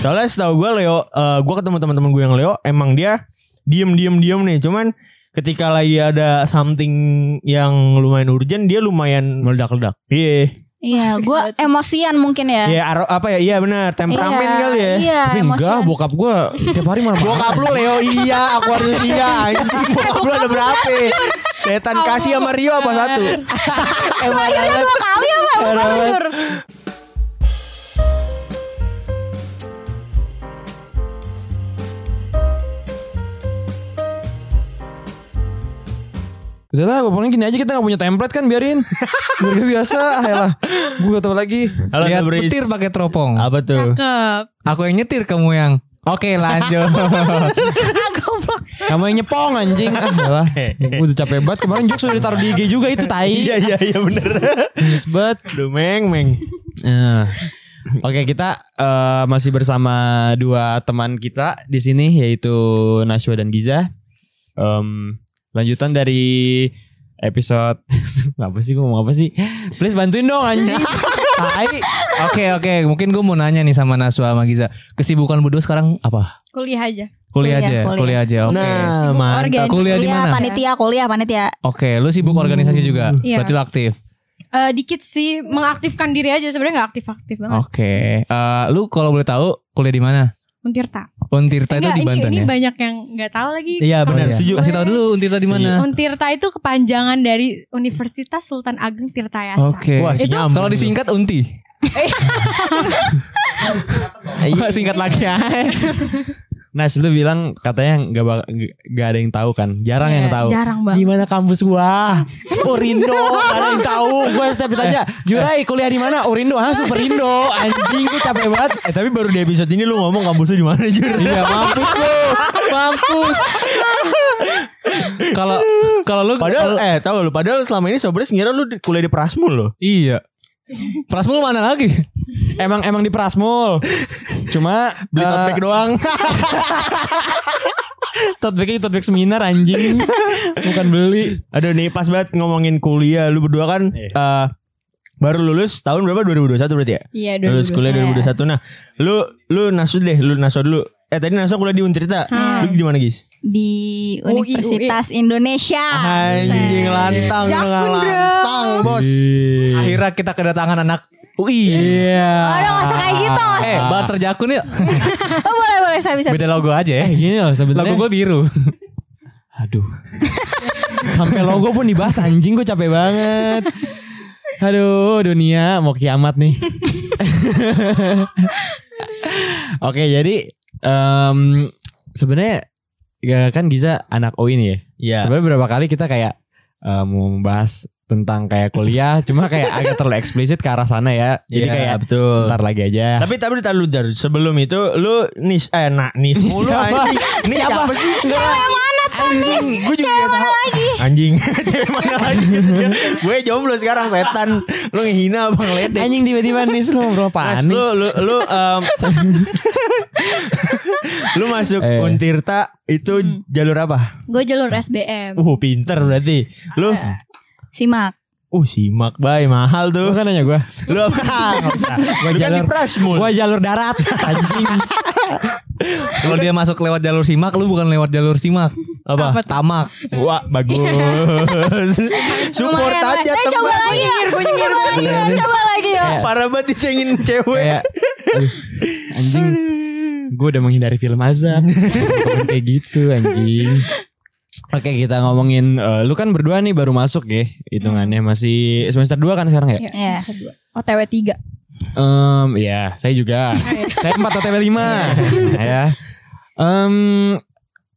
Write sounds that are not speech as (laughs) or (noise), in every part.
Soalnya setahu gue Leo, eh gue ketemu teman-teman gue yang Leo, emang dia diem diem diem nih. Cuman ketika lagi ada something yang lumayan urgent, dia lumayan meledak-ledak. Iya. Iya, Fix gue banget. emosian mungkin ya. Iya, apa ya? Iya benar, temperamen Iya, kali ya. Iya, Tapi emosian. enggak, bokap gue tiap hari marah Bokap lu Leo iya, Aquarius iya, anjing (laughs) bokap lu ada berapa? Setan kasih sama Rio apa satu? Lahirnya dua kali apa? Parah Udah lah, pokoknya gini aja kita gak punya template kan biarin. (laughs) Biar gak biasa, ayolah. Gue gak tau lagi. Halo, Lihat Tabris. petir pakai teropong. Apa tuh? Cakep. Aku yang nyetir kamu yang. Oke lanjut. (laughs) Ah, goblok. Kamu yang nyepong anjing. Ah, ayolah. Gue udah capek banget. Kemarin jokes udah ditaruh di IG juga itu tai. Iya iya iya bener. Nyes banget. Aduh meng meng. Nah. Oke kita eh, masih bersama dua teman kita di sini yaitu Nashwa dan Giza. Em, lanjutan dari episode (laughs) apa sih gue ngomong apa sih? Please bantuin dong anjing. (laughs) Oke oke, mungkin gue mau nanya nih sama Naswa sama Giza. Kesibukan berdua sekarang apa? Kuliah aja. Kuliah, Kuliah, aja, kuliah. kuliah aja. Oke. Nah, Sibuk mantap. Kuliah di Kuliah mana? panitia, kuliah panitia. Oke, lu sibuk organisasi juga. Iya. Berarti lu aktif. Eh, dikit sih mengaktifkan diri aja sebenarnya nggak aktif-aktif banget. Oke. Eh, lu kalau boleh tahu kuliah di mana? Untirta. Untirta itu di ini, Banten ini ya. banyak yang nggak tahu lagi. Iya Oh, benar iya. setuju. Kasih tahu dulu Untirta di mana? Untirta itu kepanjangan dari Universitas Sultan Ageng Tirtayasa. Oke. Wah, Itu Kalau disingkat Unti. (laughs) Wah, singkat lagi ya. (laughs) Nas lu bilang katanya nggak nggak ada yang tahu kan? Jarang yang Iya, tahu. jarang banget. Gimana kampus gua? Urindo, (laughs) gak ada yang tahu. Gua setiap ditanya, Jurai kuliah di mana? Urindo, ah Superindo. Anjing gua capek banget. Eh tapi baru di episode ini lu ngomong kampus lu di mana Jur? Iya mampus lu, mampus. Kalau kalau lu Padahal kalau- eh tahu lu padahal selama ini Sobres ngira lu kuliah di Prasmul loh. iya. Prasmul mana lagi? Emang emang di Prasmul. Cuma Beli tote bag doang. (laughs) tote bag tote bag seminar anjing. Bukan beli. Aduh nih pas banget ngomongin kuliah lu berdua kan eh, baru lulus tahun berapa 2021 berarti ya? Iya, Lulus 2022. kuliah 2021. Nah, lu lu nasud deh, lu nasud dulu. Eh tadi nasud kuliah di Untirta. Lu di mana, Gis? Di UI. Universitas Indonesia. Anjing lantang Jakun, lantang, Bos. Akhirnya kita kedatangan anak UI. Iya. Aduh gak usah kayak gitu. Eh, barter jakun yuk. (laughs) Oh, boleh boleh saya bisa. Beda logo aja ya. Eh gini loh Logo gue biru. Aduh. (laughs) Sampai logo pun dibahas anjing gue capek banget. Aduh, dunia mau kiamat nih. (laughs) Oke, jadi em sebenarnya ya kan Giza anak OI nih ya. Iya. Sebenarnya berapa kali kita kayak eh, mau membahas tentang kayak kuliah, (laughs) cuma kayak agak terlalu eksplisit ke arah sana ya. Jadi Iya, kayak betul. ntar lagi aja. Tapi tapi ntar lu Jar. sebelum itu lu nis eh nak nis mulu Siapa? Nis Siapa? siapa sih? Cewek Nis? Gue juga Cewek mana lagi? Anjing, (laughs) cewek mana lagi? Gue jomblo sekarang setan. Lu ngehina Bang Ledek. anjing tiba-tiba nih lu ngobrol apaan lu lu lu em, (laughs) lu masuk Eh. Untirta itu jalur apa? Gue jalur SBM. Uh, pinter berarti. Lu Simak. uh simak bay mahal Lu tuh. kan nanya gue. Lu apa? (laughs) Enggak usah. Lu kan jalur- Prasmul. Gua jalur darat anjing. Kalau dia masuk lewat jalur simak, lu bukan lewat jalur simak. Apa? Tamak. Wah, bagus. (laughs) Support Lumayan, aja Eh teman. coba lagi ya. Coba lagi ya. Coba lagi ya. Parah banget dicengin cewek. kayak (laughs) aduh, anjing gue udah menghindari film azab Komen kayak gitu anjing Oke kita ngomongin eh, Lu kan berdua nih baru masuk ya Hitungannya masih semester 2 kan sekarang ya Iya. Semester dua. OTW 3. Em, Ya saya juga (laughs) Saya 4 OTW 5 ya Em,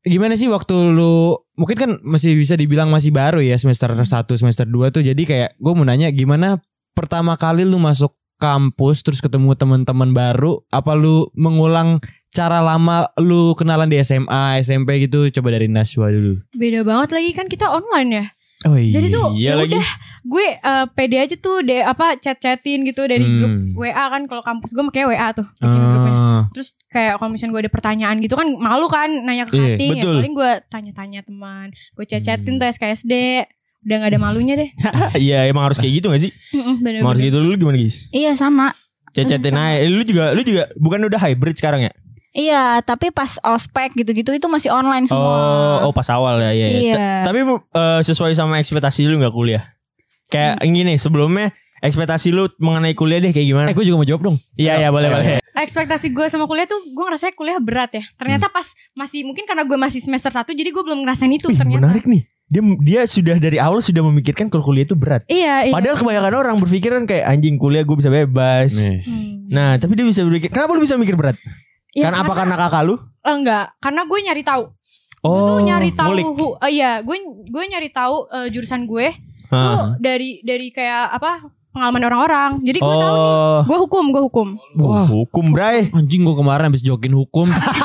Gimana sih waktu lu Mungkin kan masih bisa dibilang masih baru ya Semester 1 semester 2 tuh. Jadi kayak gue mau nanya Gimana pertama kali lu masuk kampus Terus ketemu teman-teman baru Apa lu mengulang cara lama lu kenalan di SMA SMP gitu? Coba dari Naswa dulu. Beda banget lagi kan kita online ya. Oh iya Jadi tuh iya ya lagi. udah gue eh, pede aja tuh deh apa chat-chatin gitu dari Hmm. grup WA kan kalau kampus gue makanya WA tuh bikin grupnya. Ah, Terus kayak kalau misalnya gue ada pertanyaan gitu kan malu kan nanya ke cutting ya paling gue tanya-tanya teman. Gue chat-chatin Hmm. tuh SKSD. Udah gak ada malunya deh. (laughs) Iya, emang harus kayak gitu gak sih? Emang harus gitu dulu gimana, guys? Iya sama. Cecetin aja. Eh, Lu juga lu juga bukan udah hybrid sekarang ya? Iya, tapi pas ospek gitu-gitu itu masih online semua. Oh, oh pas awal ya, iya. iya. Iya. Ta- Tapi eh, sesuai sama ekspektasi lu nggak kuliah? Kayak Hmm. gini, sebelumnya ekspektasi lu mengenai kuliah deh kayak gimana? Eh gue juga mau jawab dong. Iya, iya boleh boleh. ekspektasi gue sama kuliah tuh gue ngerasa kuliah berat ya. Ternyata pas masih mungkin karena gue masih semester 1 jadi gue belum ngerasain itu Ih, ternyata. menarik nih. Dia dia sudah dari awal sudah memikirkan kalau kuliah itu berat. Iya, iya. Padahal kebanyakan orang berpikiran kayak anjing kuliah gue bisa bebas. Hmm. Nah, tapi dia bisa berpikir. Kenapa lu bisa mikir berat? Ya, karena apa karena kakak lu? Enggak, karena gue nyari tahu. gue tuh nyari tahu eh, iya, gue gue nyari tahu eh, jurusan gue tuh dari dari kayak apa? pengalaman orang-orang. Jadi gue tahu nih, Oh, gue hukum, gue hukum. Wah, hukum bray. Anjing gue kemarin habis jokin hukum. (laughs)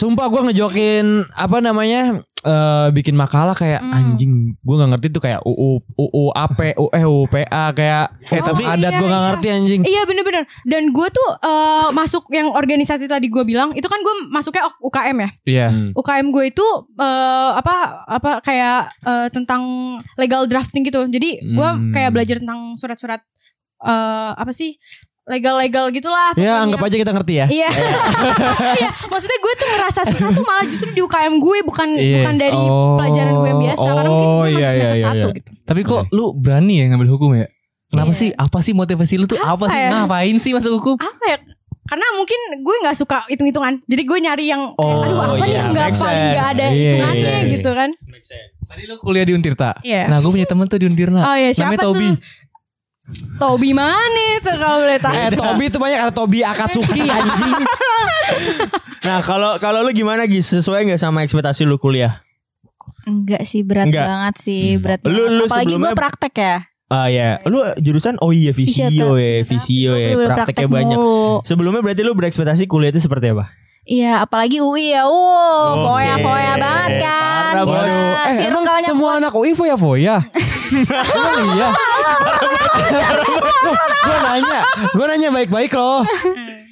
Sumpah gue ngejokin apa namanya eh bikin makalah kayak Hmm. anjing gue nggak ngerti tuh kayak UU UU AP U eh UPA kayak eh Oh, tapi adat iya, gue nggak iya. ngerti anjing. Iya bener-bener Dan gue tuh eh, masuk yang organisasi tadi gue bilang Itu kan gue masuknya UKM ya Iya. Hmm. UKM gue itu eh, apa apa kayak eh, tentang legal drafting gitu. Jadi gue Hmm. kayak belajar tentang surat-surat eh, apa sih legal-legal gitulah. Ya anggap aja kita ngerti ya. Iya. (laughs) (laughs) Iya, maksudnya gue tuh ngerasa susah tuh malah justru di UKM gue bukan Iya. bukan dari Oh. pelajaran gue yang biasa karena mungkin Oh, gue masih iya, semester iya, satu iya. gitu. Tapi kok lu berani ya ngambil hukum ya? Kenapa Iya. sih? Apa sih motivasi lu tuh? Apa, sih? ya? Ngapain sih masuk hukum? Apa ya? Karena mungkin gue nggak suka hitung-hitungan. Jadi gue nyari yang Oh, aduh apa nih iya, yang nggak paling sense. nggak ada Iya, hitungannya iya, iya. gitu kan. Tadi lu kuliah di Untirta. Iya. Nah, gue punya temen tuh di Untirta. Oh iya, siapa Namanya Tobi. tuh? Tobi mana itu kalau boleh tahu? Eh Tobi tuh banyak ada Tobi Akatsuki anjing. (laughs) Nah, kalau kalau lu gimana Gis? Sesuai nggak sama ekspektasi lu kuliah? Enggak sih berat Enggak. banget sih, Hmm. berat Lu- banget. lu Apalagi gue praktek ya. Ah ya, lu jurusan oh iya visio ya, visio ya, prakteknya praktek banyak. mulu. Sebelumnya berarti lu berekspektasi kuliah itu seperti apa? Iya, apalagi UI ya. Wow, Oke. foya-foya banget kan. (laughs) Parah, Bos. Gila, Eh emang circle-nya semua anak UI foya foya. emang iya. gue nanya, gue nanya baik-baik loh.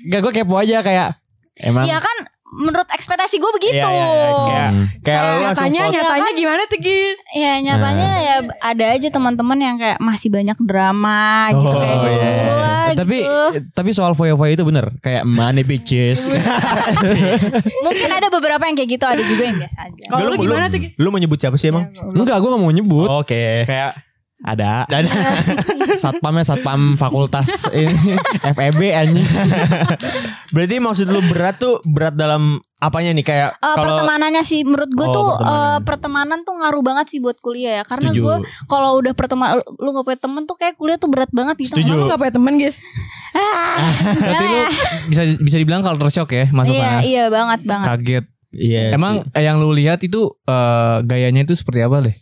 Gak gue kepo aja kayak emang. Iya kan menurut ekspektasi gue begitu. Iya, iya, iya. Kayak kayak lu langsung Nyatanya vote. nyatanya gimana tuh Gis? Iya nyatanya Nah. ya ada aja teman-teman yang kayak masih banyak drama gitu Oh, kayak dulu iya. Lah tapi gitu. tapi soal foya foya itu bener kayak money bitches. (laughs) Mungkin ada beberapa yang kayak gitu, ada juga yang biasa aja. Kalau lu gimana tuh? Lu mau nyebut siapa sih emang? Enggak, gue gak mau nyebut. Oke. Kayak ada Dan (laughs) satpamnya satpam fakultas ini (laughs) FEB anjing. (laughs) berarti maksud lu berat tuh berat dalam apanya nih kayak Eh, kalau pertemanannya sih menurut gue Oh, tuh pertemanan. eh, pertemanan tuh ngaruh banget sih buat kuliah ya karena Setuju. gue kalau udah pertemanan lu gak punya temen tuh kayak kuliah tuh berat banget gitu Setuju. Lu gak punya temen Gis? Berarti lu bisa bisa dibilang culture shock ya iya masuknya. iya banget banget Kaget. Iya. Emang eh, yang lu lihat itu eh, gayanya itu seperti apa deh?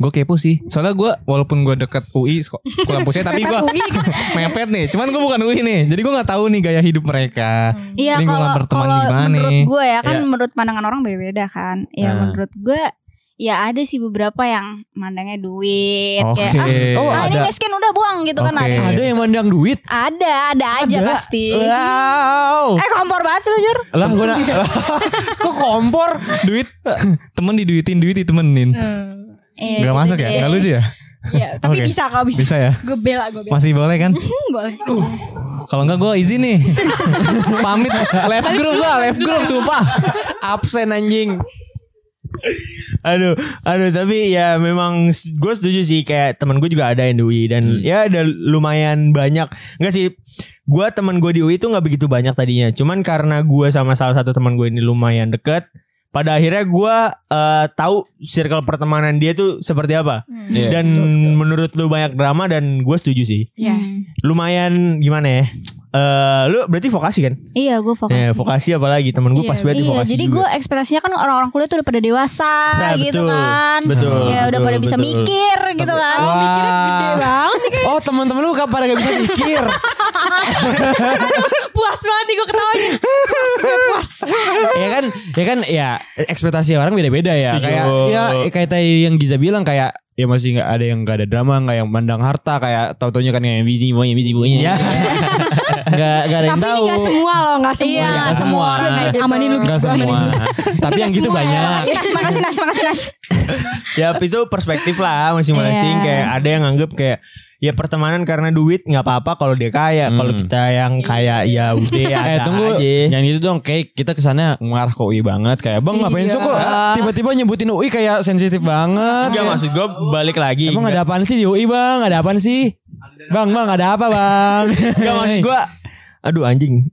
Gue kepo sih. Soalnya gue walaupun gue deket UI (laughs) kok kampusnya tapi gue kan. (laughs) mepet nih. Cuman gue bukan UI nih. Jadi gue nggak tahu nih gaya hidup mereka. Iya Lingkungan kalau kalau menurut gue ya kan Iya. menurut pandangan orang beda-beda kan. Ya Nah. menurut gue ya ada sih beberapa yang mandangnya duit Oke. kayak ah, Oh, ah, ini ada. miskin udah buang gitu kan Oke. ada. Ada yang mandang duit. Ada, ada aja Ada. pasti. Wow. Eh kompor banget sih lu Jur. Lah gue (laughs) kok kompor duit. Temen diduitin duit ditemenin. Iya, Gak gitu masuk deh. ya? Gak lucu ya? (laughs) Iya, tapi Oke. bisa kalau bisa. Bisa ya? Gue bela, gue bela. Masih boleh kan? Hmm, (laughs) boleh. Kalau enggak gue izin nih. (laughs) Pamit left group gue, left group sumpah. Absen anjing. aduh, aduh tapi ya memang gue setuju sih kayak teman gue juga ada yang di UI dan ya ada lumayan banyak. Enggak sih, gue teman gue di UI itu nggak begitu banyak tadinya. Cuman karena gue sama salah satu teman gue ini lumayan deket, pada akhirnya gue eh, tahu circle pertemanan dia tuh seperti apa. Iya. Dan menurut lu banyak drama dan gue setuju sih. Iya. Hmm. Lumayan gimana ya? Eh, lu berarti vokasi kan? Iya gue fokus. Ya, vokasi apalagi temen gue Iya, pas banget di Iya, vokasi jadi juga. gue ekspektasinya kan orang-orang kuliah tuh udah pada dewasa Nah, gitu betul. kan. Betul, Ya udah betul, pada bisa betul. mikir gitu kan. Mikirnya gede banget kayak Oh teman-teman lu pada gak bisa mikir. (laughs) puas banget nih gue ketawanya. Puas, gue puas. ya kan, ya kan, ya ekspektasi orang beda-beda ya. Setuju. Kayak ya kayak tadi yang Giza bilang kayak ya masih nggak ada yang nggak ada drama, nggak yang mandang harta kayak tau taunya kan yang busy boy, busy boy. Ya. Nggak nggak ada yang Tapi ini tahu. gak semua loh, gak semua. Iya, nggak semua semua. orang kayak gitu. Amanin lu Nggak Gis, gua semua. Tapi yang gitu ya. banyak. Makasih Nas, makasih Nas, ya itu perspektif lah masing-masing Iya. kayak ada yang nganggep kayak ya pertemanan karena duit nggak apa-apa kalau dia kaya. Kalau Hmm. kita yang kaya ya udah Eh ada tunggu aja. Yang itu dong kayak kita kesannya ngarah ke UI banget Kayak bang ngapain Iya. sih kok Tiba-tiba nyebutin UI kayak sensitif banget Enggak maksud gue balik lagi. Emang ada apaan sih di UI bang Ada apaan sih Bang bang ada apa bang Enggak maksud gue Aduh anjing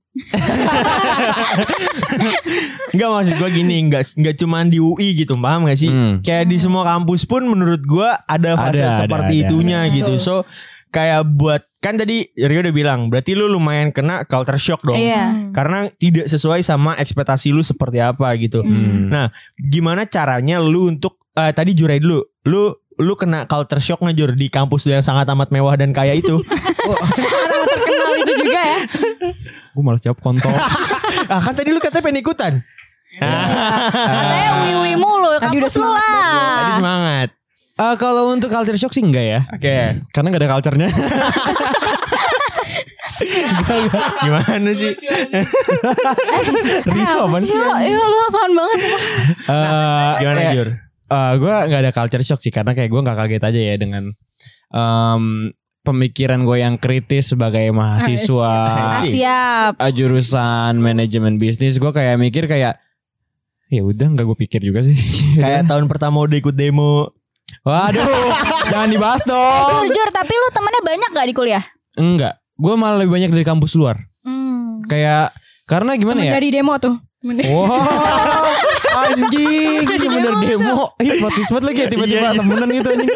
Enggak maksud gue gini Enggak enggak cuma di UI gitu Paham gak sih Hmm. Kayak di semua kampus pun menurut gue Ada fase Ada, ada, seperti ada. itunya gitu So Kayak buat Kan tadi Rio udah bilang Berarti lu lumayan kena culture shock dong Iya. Karena tidak sesuai sama ekspektasi lu seperti apa gitu Hmm. Nah gimana caranya lu untuk eh, Tadi jurai dulu Lu lu kena culture shock ngejur di kampus lu yang sangat amat mewah dan kaya itu. (laughs) Terkenal itu juga ya. Gue malas jawab kontol. (laughs) Ah kan tadi lu katanya pengen ikutan? Katanya wiwi mulu, Tadi udah kampus lu semangat, Tadi lah. semangat. Eh, Kalau untuk culture shock sih enggak ya. Oke. Karena gak ada culture-nya. (laughs) Gimana sih? Eh, apa sih lo? Iya lu apaan banget sih? Eh, Gimana Jur Eh, gue nggak ada culture shock sih karena kayak gue nggak kaget aja ya dengan em, pemikiran gue yang kritis sebagai mahasiswa Ah, siap. eh, jurusan manajemen bisnis gue kayak mikir kayak ya udah nggak gue pikir juga sih (laughs) Kayak tahun pertama udah ikut demo waduh jangan dibahas dong Jujur, tapi lu temennya banyak gak di kuliah? enggak gue malah lebih banyak dari kampus luar Hmm. kayak karena gimana Temen ya dari demo tuh. Wow, (laughs) anjing, ini bener demo. Ih, plot twist banget lagi ya tiba-tiba Iya, iya. temenan gitu anjing.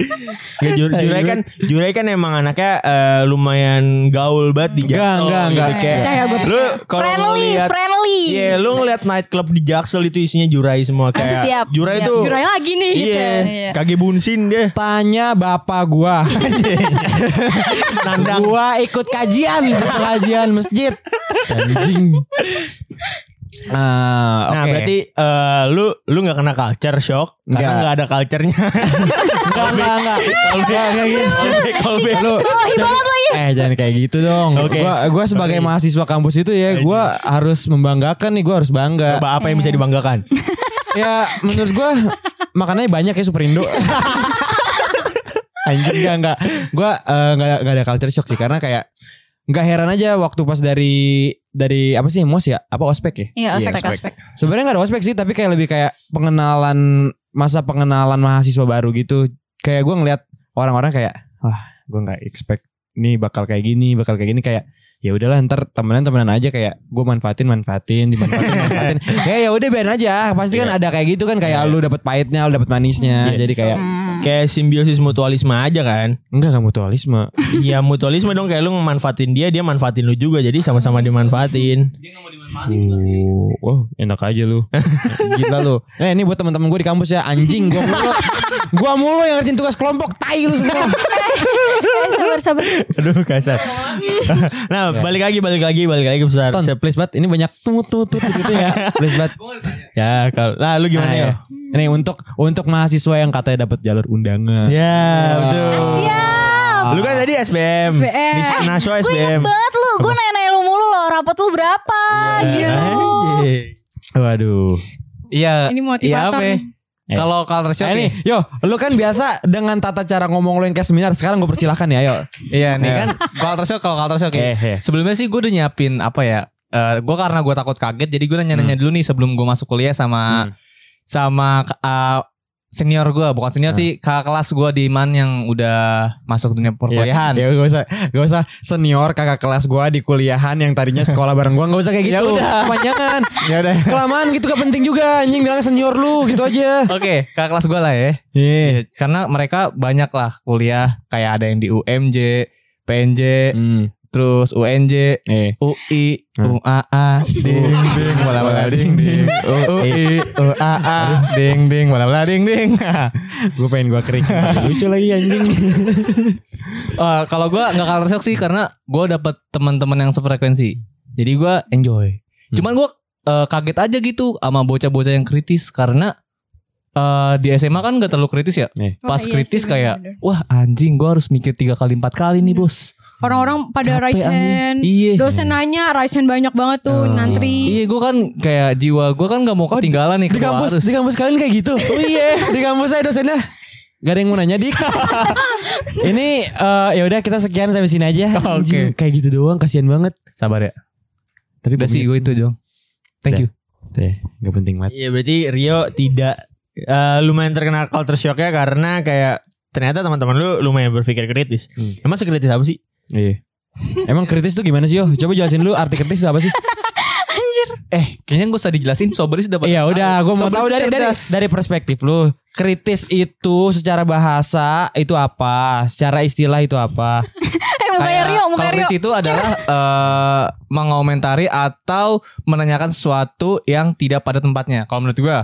Nggak, Jur, Jurai kan Jurai kan emang anaknya eh, lumayan gaul banget di Enggak, Jaksel enggak, gitu. enggak. Kayak Percaya gue Lu kalau Friendly, ngeliat friendly. Iya lu ngeliat night club di Jaksel itu isinya Jurai semua Kayak siap, Jurai siap. itu Jurai lagi nih gitu. Iya Iya. Kage bunsin deh Tanya bapak gua. (laughs) Nandang gua ikut kajian, kajian masjid. (laughs) Anjing. Ah, Nah oke. berarti eh, lu lu nggak kena culture shock karena Nggak. nggak ada culture-nya. (laughs) enggak enggak enggak. Enggak enggak gitu. Callback. Lu. Eh jangan kayak gitu dong. Oke. Gua gua sebagai mahasiswa kampus itu ya, gua harus membanggakan nih, gua harus bangga. Coba apa yang bisa dibanggakan? Ya menurut gua makanannya banyak ya Superindo. (laughs) Anjing enggak enggak. Gua eh, enggak ada enggak ada culture shock sih karena kayak enggak heran aja waktu pas dari dari apa sih mos ya? Apa ospek ya? Iya, ospek, ospek. ospek. Sebenarnya nggak ada ospek sih, tapi kayak lebih kayak pengenalan masa pengenalan mahasiswa baru gitu. Kayak gue ngeliat orang-orang kayak, wah, gue nggak expect nih bakal kayak gini, bakal kayak gini kayak ya udahlah ntar temenan temenan aja kayak gue manfaatin manfaatin dimanfaatin (laughs) manfaatin kayak ya udah biarin aja pasti kan ada kayak gitu kan kayak lu dapet pahitnya lu dapet manisnya Iya. jadi kayak Hmm. Kayak simbiosis mutualisme aja kan? enggak gak mutualisme (laughs) Iya mutualisme dong kayak lu manfaatin dia, dia manfaatin lu juga jadi sama-sama dimanfaatin. Uh, oh enak aja lu (laughs) Gila lu Eh ini buat teman-teman gue di kampus ya Anjing gue mulu Gue mulu yang ngerjain tugas kelompok Tai lu semua Eh, sabar, sabar. Aduh kasar. nah balik lagi balik lagi balik lagi besar. Ton please banget Ini banyak tut tut tut gitu ya (laughs) Please banget Ya kalau nah lu gimana Nah, ya? ya. Ini untuk untuk mahasiswa yang katanya dapat jalur undangan Ya betul. Siap. Lu kan tadi SBM, SBM. Naswa Gue inget SBM. banget lu. Gue nanya-nanya lu mulu loh. Rapot lu berapa? Gitu. Anjing. Waduh Iya. Ini Iya motivator apa? Ya? Eh. Kalau culture shock Nah, ini, nih. yo, lu kan biasa dengan tata cara ngomong lu yang kayak seminar. Sekarang gue persilahkan ya, yo. Iya nih Ayo. kan culture shock kalau culture shock Eh, ya. eh. Sebelumnya sih gue udah nyiapin apa ya? Eh gue karena gue takut kaget jadi gue nanya-nanya dulu nih sebelum gue masuk kuliah sama Hmm. sama eh, senior gue bukan senior sih kakak kelas gue di man yang udah masuk dunia perkuliahan. Ya gak usah Gak usah senior kakak kelas gue di kuliahan Yang tadinya sekolah bareng gue Gak usah kayak (laughs) gitu Ya udah. Kepanjangan (laughs) Ya udah. Kelamaan gitu gak penting juga Anjing bilang senior lu Gitu aja (laughs) Oke, kakak kelas gue lah ya. Iya Karena mereka banyak lah kuliah kayak ada yang di UMJ, PNJ, Hmm. Terus UNJ, Eh. UI, Hmm. UAA, ding ding, bola bola ding ding, UI, UAA, ding ding, bola bola ding ding. (laughs) Gue pengen gue kering. (laughs) Lucu lagi anjing. Eh, (laughs) kalau gue nggak kalah shock sih karena gue dapet teman-teman yang sefrekuensi, jadi gue enjoy. Cuman gue eh, kaget aja gitu sama bocah-bocah yang kritis karena eh, di SMA kan gak terlalu kritis ya. Eh. Pas Oh, iya kritis sih, kayak, bener-bener. wah anjing gue harus mikir tiga kali empat kali nih bos. Orang-orang pada Capek, raise anjing. hand. Iya. Dosen nanya raise hand banyak banget tuh Oh. ngantri. Iya gue kan kayak jiwa gue kan gak mau ketinggalan nih Di kampus arus. Di kampus kalian kayak gitu Oh (laughs) iya Di kampus saya dosennya Gak ada yang mau nanya dik. (laughs) Ini eh, ya udah kita sekian sampai sini aja. (laughs) Oke. Anjing, Kayak gitu doang kasihan banget. Sabar ya. Tapi Udah sih gue itu Jong. Thank you. Teh, gak penting banget. Iya berarti Rio tidak eh, lumayan terkena culture shocknya karena kayak ternyata teman-teman lu lumayan berpikir kritis. Hmm. Emang sekritis apa sih? Iya. Emang kritis tuh gimana sih yo? Coba jelasin dulu arti kritis itu apa sih? (laughs) Eh, kayaknya gue usah dijelasin Sobris dapat. Iya udah, gue mau tahu dari dari dari perspektif lu. Kritis itu secara bahasa itu apa? Secara istilah itu apa? (laughs) Eh Kayak Rio, kalau itu adalah eh, mengomentari atau menanyakan sesuatu yang tidak pada tempatnya. Kalau menurut gue,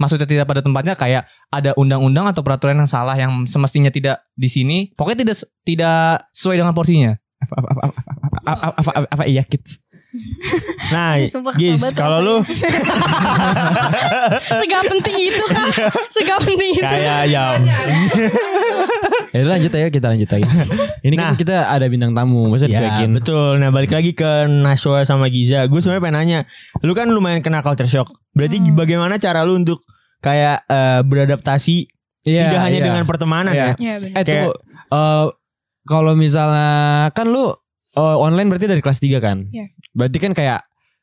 maksudnya tidak pada tempatnya kayak ada undang-undang atau peraturan yang salah yang semestinya tidak di sini. Pokoknya tidak tidak sesuai dengan porsinya. Apa apa apa apa apa, apa, apa, apa, apa iya kids? Nah, banget kalau lu (laughs) Segak penting itu kan. (laughs) Segak penting itu. kayak ya (laughs) Ya udah lanjut aja kita lanjut aja. Ini kan Nah. kita ada bintang tamu, masa Ya dicuekin. betul. Nah balik lagi ke Nashwa sama Giza. Gue sebenarnya pengen nanya, lu kan lumayan kena culture shock. Berarti Hmm. bagaimana cara lu untuk kayak eh, beradaptasi Iya, tidak hanya iya. dengan pertemanan Iya. ya? Iya benar. Eh tunggu, eh, kalau misalnya kan lu eh, online berarti dari kelas 3 kan? Iya. Berarti kan kayak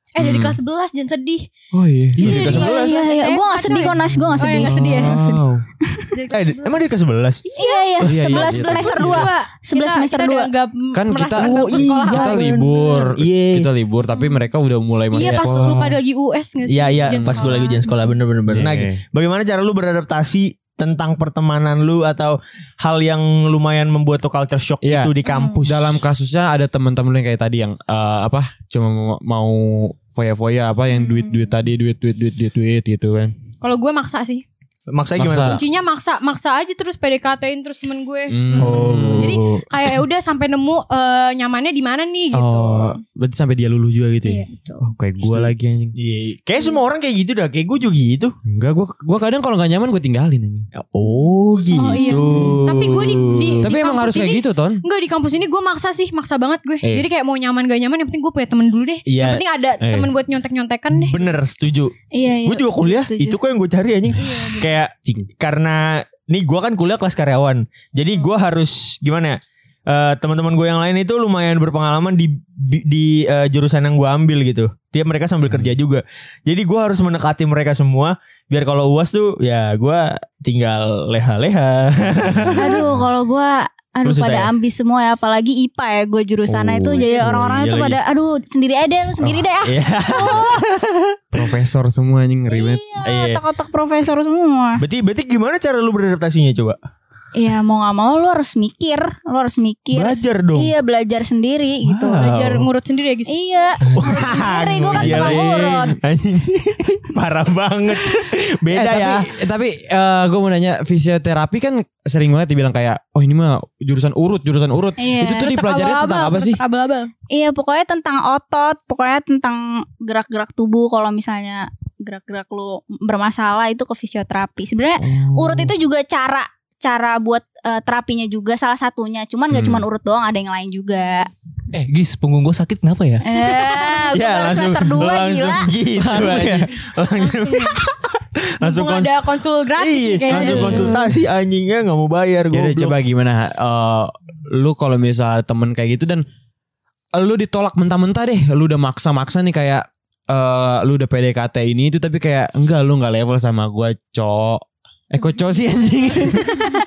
Eh dari Hmm. kelas 11 jangan sedih. Oh iya. Iya, Dari kelas iya, 11. Iya, iya. Gue gak sedih kok Nas, gue gak Oh, ya, sedih. nggak sedih ya? Wow. (laughs) Dari Eh, kelas 11. emang dia ke 11? Iya, iya. Oh, iya, iya, 11 iya. semester Kita- 2. 11 kita- semester kita udah 2. nggak Kan kita oh, iya, kita libur. Iya. Kita libur tapi mereka udah mulai masuk Iya pas lu pada lagi US gak sih? Iya iya pas gue lagi ujian sekolah bener-bener. bener. Nah Iya. bagaimana cara lu beradaptasi tentang pertemanan lu atau hal yang lumayan membuat lu culture shock Iya. itu di kampus? Dalam kasusnya ada teman-teman lu yang kayak tadi yang eh, apa cuma mau- foya-foya apa yang duit-duit tadi duit duit duit duit duit gitu kan. Kalau gue maksa sih. Maksa. gimana? Kuncinya maksa, maksa aja terus PDKT-in terus temen gue. Hmm. Oh. Jadi kayak ya udah sampai nemu eh, nyamannya di mana nih gitu. Oh, berarti sampai dia luluh juga gitu ya. Iya. Oh, kayak gua lagi anjing. Iya, kayak semua orang kayak gitu dah. Kayak gue juga gitu. Enggak, gua gua kadang kalau nggak nyaman gue tinggalin anjing. Oh gitu. Oh, iya. Tapi gue di- di- Tapi emang kampus harus kayak ini- gitu, Ton. Enggak di kampus ini gue maksa sih, maksa banget gue. Eh. Jadi kayak mau nyaman gak nyaman yang penting gue punya temen dulu deh. Iya. Yang penting ada Eh. temen buat nyontek-nyontekan deh. Bener setuju. Iya, iya. Gue juga kuliah Setuju. itu kok yang gue cari anjing. Kayak karena nih gue kan kuliah kelas karyawan. Jadi gue harus gimana ya? Eh, teman-teman gue yang lain itu lumayan berpengalaman di di, di, eh, jurusan yang gue ambil gitu. Dia mereka sambil kerja juga. Jadi gue harus mendekati mereka semua biar kalau uas tuh ya gue tinggal leha-leha. Aduh, kalau gue Aduh Lu pada ya? ambis semua ya Apalagi IPA ya Gue jurusannya Oh, itu Jadi oh, orang-orang iya itu lagi. pada Aduh sendiri aja deh Lu sendiri deh ah Iya. (laughs) Profesor semua anjing ngeri banget. Iya. Iya Otak-otak profesor semua berarti berarti gimana cara lu beradaptasinya coba? Iya mau gak mau Lu harus mikir Lu harus mikir Belajar dong. Iya belajar sendiri gitu Wow. Belajar ngurut sendiri ya guys. Iya Sendiri gue kan Iya tukang lagi. urut Anjing. (laughs) Parah banget. Beda eh, ya. Tapi, tapi gue mau nanya fisioterapi kan sering banget dibilang kayak oh ini mah jurusan urut, jurusan urut. Iya. Itu tuh dipelajari tentang apa sih? Abal-abal. Iya pokoknya tentang otot Pokoknya tentang gerak-gerak tubuh Kalau misalnya gerak-gerak lu bermasalah itu ke fisioterapi Sebenarnya Oh. urut itu juga cara cara buat eh, terapinya juga salah satunya cuman gak Hmm. cuman urut doang ada yang lain juga Eh, Gis, punggung gue sakit kenapa ya? eh gue Ya baru langsung semester 2 langsung gila gitu. Langsung langsung Mumpung kons- ada konsul gratis Iya, kayaknya. langsung konsultasi anjingnya nggak mau bayar Ya udah goblok. coba gimana eh, lu kalau misalnya temen kayak gitu dan lu ditolak mentah-mentah deh, lu udah maksa-maksa nih kayak eh lu udah PDKT ini itu tapi kayak enggak lu nggak level sama gua, Cok. Eh kok Cok sih anjing?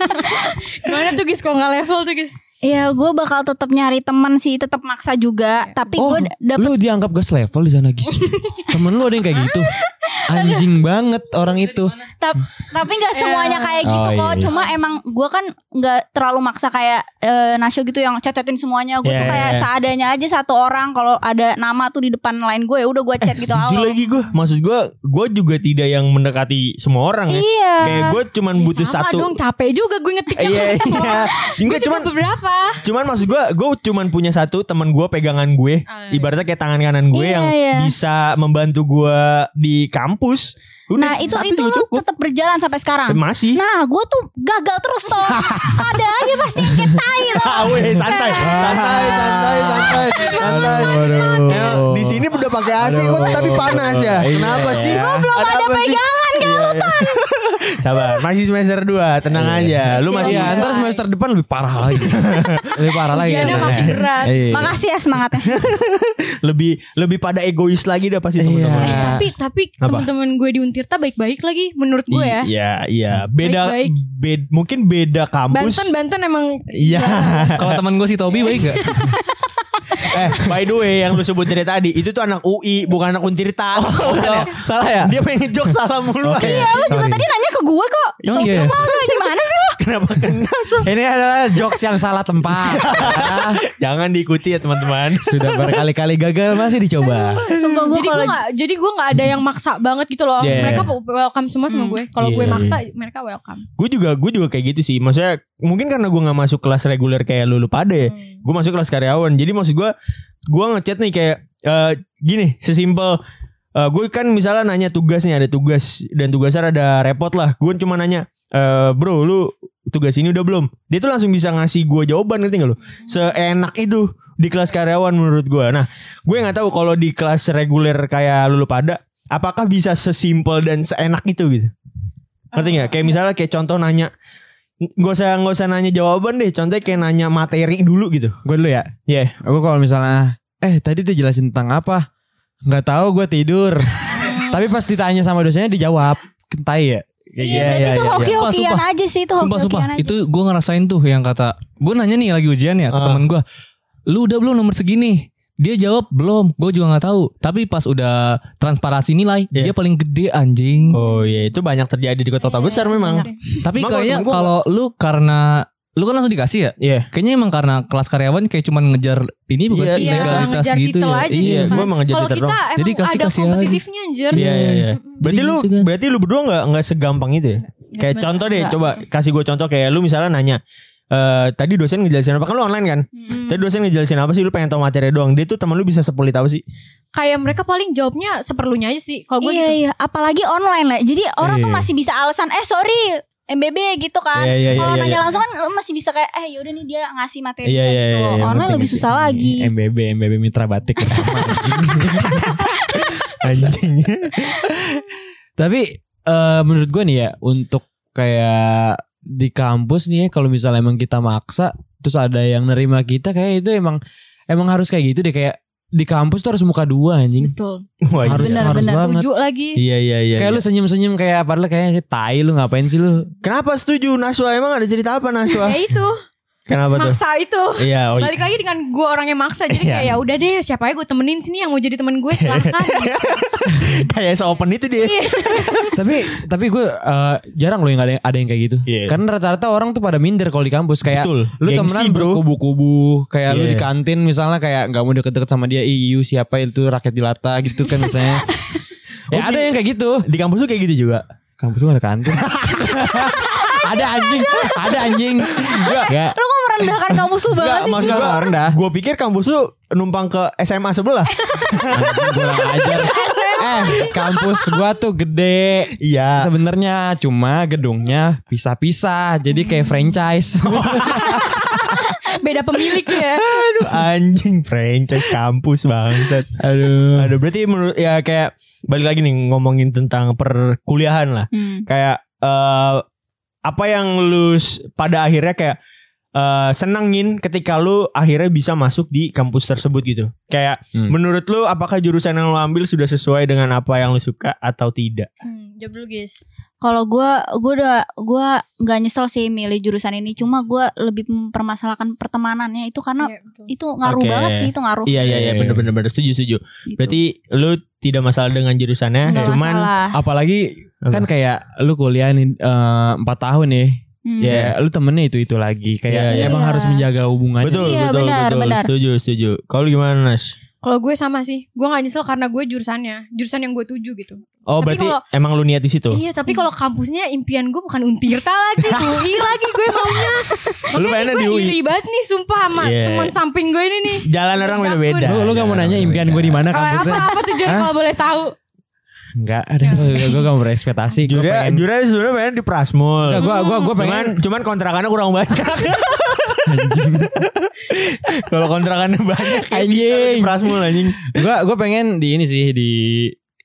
(laughs) Gimana tuh guys kalau nggak level tuh guys? Iya gue bakal tetap nyari teman sih tetap maksa juga tapi oh, gue dapet lu dianggap gas level di sana, Gis. (laughs) Temen lu ada yang kayak gitu. Anjing banget orang itu. tap- tapi nggak semuanya kayak gitu Oh, kok iya. cuma emang gue kan nggak terlalu maksa kayak eh, Nasyo gitu yang catetin semuanya gue tuh Yeah. kayak seadanya aja satu orang kalau ada nama tuh di depan lain gue ya udah gue chat gitu Setuju lagi gue Maksud gue Gue juga tidak yang mendekati semua orang ya iya Kayak gue cuman Ya, butuh sama satu dong capek juga gue ngetiknya Iya iya. Enggak Gue cuman cuma beberapa. Cuman maksud gue Gue cuman punya satu teman gue pegangan gue iya. Ibaratnya kayak tangan kanan gue Iya, Yang iya. bisa membantu gue Di kampus Udah, nah itu itu lu cukup. tetap berjalan sampai sekarang? Eh, Masih. Nah gue tuh gagal terus toh. (laughs) Ada aja pasti kayak tai Ah, weh, santai, santai, santai, santai, santai. Ya, di sini udah pakai AC kok tapi panas ya. Iya. Kenapa sih? Gua belum ada, pegangan kan lu Ton Sabar, (laughs) masih semester 2, tenang aja. Lu masih Iya, ntar semester depan lebih parah lagi. (laughs) lebih parah lagi. Ujiannya katanya. makin berat. Iya. Makasih ya semangatnya. (laughs) lebih lebih pada egois lagi dah pasti teman-teman. Iya. Tapi tapi Apa? teman-teman gue di Untirta baik-baik lagi menurut gue ya. Iya, iya. Beda, Baik-baik. bed- mungkin beda kampus. Banten Banten emang Iya. Kalau teman gue si Tobi baik gak? Eh, by the way yang lu sebut dari tadi, itu tuh anak UI, bukan anak Untirta. Oh, Salah ya? Dia pengen jok salah mulu. Oke. Iya, lu juga tadi nanya ke gue kok. Emang iya ya? Mau tuh gimana sih lu? (laughs) Kenapa kena? Ini adalah jokes yang salah tempat. (laughs) Jangan diikuti ya teman-teman. Sudah berkali-kali gagal masih dicoba. Sumpah gue jadi gue kalau gak jadi gue nggak ada yang maksa banget gitu loh. Yeah. Mereka welcome semua sama Hmm. gue. Kalau Iya, gue iya. maksa mereka welcome. gue juga gue juga kayak gitu sih. Maksudnya mungkin karena gue nggak masuk kelas reguler kayak lu lu pada ya. Hmm. Gue masuk kelas karyawan. Jadi maksud gue gue ngechat nih kayak eh, gini, sesimpel eh, gue kan misalnya nanya tugas nih ada tugas dan tugasnya ada repot lah. Gue cuma nanya, eh, bro lu tugas ini udah belum? Dia tuh langsung bisa ngasih gue jawaban ngerti gak lu? Seenak itu di kelas karyawan menurut gue. Nah, gue nggak tahu kalau di kelas reguler kayak lu lu pada, apakah bisa sesimpel dan seenak itu gitu? Ngerti gak? Kayak misalnya kayak contoh nanya Gak usah gak usah nanya jawaban deh Contohnya kayak nanya materi dulu gitu Gue dulu ya. Iya Aku kalau misalnya eh tadi tuh jelasin tentang apa? Nggak tahu gue tidur. (laughs) Tapi pas ditanya sama dosennya dijawab. Kentai ya. Kayak Iya, gitu. berarti itu Sumpah, hoki-hokian sumpah. aja sih itu Sumpah sumpah hoki-hokian aja. Itu gue ngerasain tuh yang kata Gue nanya nih lagi ujian ya ke Ah. temen gue Lu udah belum nomor segini Dia jawab belum Gue juga gak tahu Tapi pas udah transparasi nilai Iya. Dia paling gede anjing Oh iya itu banyak terjadi di kota-kota besar memang Tapi Emang kalau kayaknya kalau lu karena Lu kan langsung dikasih ya Iya Kayaknya emang karena kelas karyawan kayak cuman ngejar ini bukan Iya, sih iya. legalitas Ngejar gitu ya. aja iya. Iya gitu gue emang ngejar Kalau kita emang Jadi kasih- ada kasih aja. kompetitifnya anjir. Iya iya iya Berarti Jadi lu gitu kan. Berarti lu berdua gak, nggak segampang itu ya Kayak contoh deh enggak. Coba kasih gue contoh Kayak lu misalnya nanya eh tadi dosen ngejelasin apa kan lu online kan Hmm. tadi dosen ngejelasin apa sih lu pengen tahu materi doang dia tuh teman lu bisa sepelit apa sih Kayak mereka paling jawabnya seperlunya aja sih. Kalau gue Iya gitu. iya, apalagi online lah. Jadi orang tuh Iya. masih bisa alasan eh sorry MBB gitu kan. Iya, iya, iya, Kalau iya, nanya iya. langsung kan lu masih bisa kayak eh yaudah nih dia ngasih materi Iya, iya, gitu. iya, iya, online lebih susah lagi. MBB MBB Mitra Batik bersama. (laughs) anjing (laughs) Tapi eh, menurut gue nih ya untuk kayak di kampus nih ya kalau misalnya emang kita maksa terus ada yang nerima kita kayak itu emang emang harus kayak gitu deh kayak di kampus tuh harus muka dua anjing. Betul. Wah. Harus Benar, harus benar. banget. Tujuh lagi. iya iya iya Kayak iya. lu senyum-senyum kayak padahal kayaknya sih tai lu ngapain sih lu? kenapa setuju Naswa emang ada cerita apa Naswa Ya itu. Kenapa tuh Maksa itu. iya oh iya. Balik lagi dengan gue orang yang maksa Jadi Iya. kayak ya udah deh Siapa aja gue temenin sini Yang mau jadi temen gue silahkan (laughs) kayak se-open itu dia (laughs) tapi tapi gue eh, jarang loh yang ada ada yang kayak gitu. Iya. Karena rata-rata orang tuh pada minder kalau di kampus kayak Betul. lu Gengsi, temenan bro. berkubu-kubu kayak lu Iya. di kantin misalnya kayak nggak mau deket-deket sama dia iu siapa itu rakyat jelata gitu kan misalnya. (laughs) ya Oh, ada di- yang kayak gitu. di kampus tuh kayak gitu juga Kampus gue ada kantin. Ada anjing, ada anjing. Enggak. Lu kok merendahkan kampus lu banget sih? maksud Enggak, gua rendah. Gue pikir kampus tuh numpang ke SMA sebelah. Anjing kurang ajar. eh, kampus gua tuh gede. Iya. Sebenarnya cuma gedungnya pisah-pisah, jadi kayak franchise. Beda pemilik ya Aduh anjing franchise kampus bangsat. Aduh. Aduh berarti menurut ya kayak balik lagi nih ngomongin tentang perkuliahan lah. Hmm. Kayak eh apa yang lu pada akhirnya kayak eh senengin ketika lu akhirnya bisa masuk di kampus tersebut gitu. Kayak Hmm. menurut lu apakah jurusan yang lu ambil sudah sesuai dengan apa yang lu suka atau tidak? hmm, Jawab dulu guys Kalau gue gue udah gue nggak nyesel sih milih jurusan ini. Cuma gue lebih mempermasalahkan pertemanannya itu karena Iya, betul. itu ngaruh Oke. banget sih itu ngaruh. Iya iya iya Iya. bener bener bener setuju setuju. gitu. Berarti lu tidak masalah dengan jurusannya, Nggak cuman masalah. Apalagi Apa? kan kayak lu kuliah nih eh, empat tahun nih. Hmm. Ya, lu temennya itu itu lagi. Kayak Iya, emang iya. harus menjaga hubungannya. betul Iya, betul benar, betul benar. setuju setuju. Kalau gimana Nas? Kalau gue sama sih Gue gak nyesel karena gue jurusannya Jurusan yang gue tuju gitu Oh Tapi berarti kalau- emang lu niat di situ. Iya tapi kalau kampusnya impian gue bukan Untirta lagi UI (laughs) lagi gue maunya Lu gue di UI. iri banget nih sumpah sama Iya. teman samping gue ini nih Jalan orang beda-beda. Lu lu gak mau nanya impian gue di mana Kalau apa kampusnya? apa tujuan kalau boleh tahu Enggak, ada gue gak mau berekspektasi. Gue Jura, pengen Jura sebenarnya pengen di Prasmul. Enggak, gua gua gua pengen Cuman cuman kontrakannya kurang banyak. (laughs) Kalau kontrakannya banyak Anjing. di Prasmul anjing. gua gua pengen di ini sih di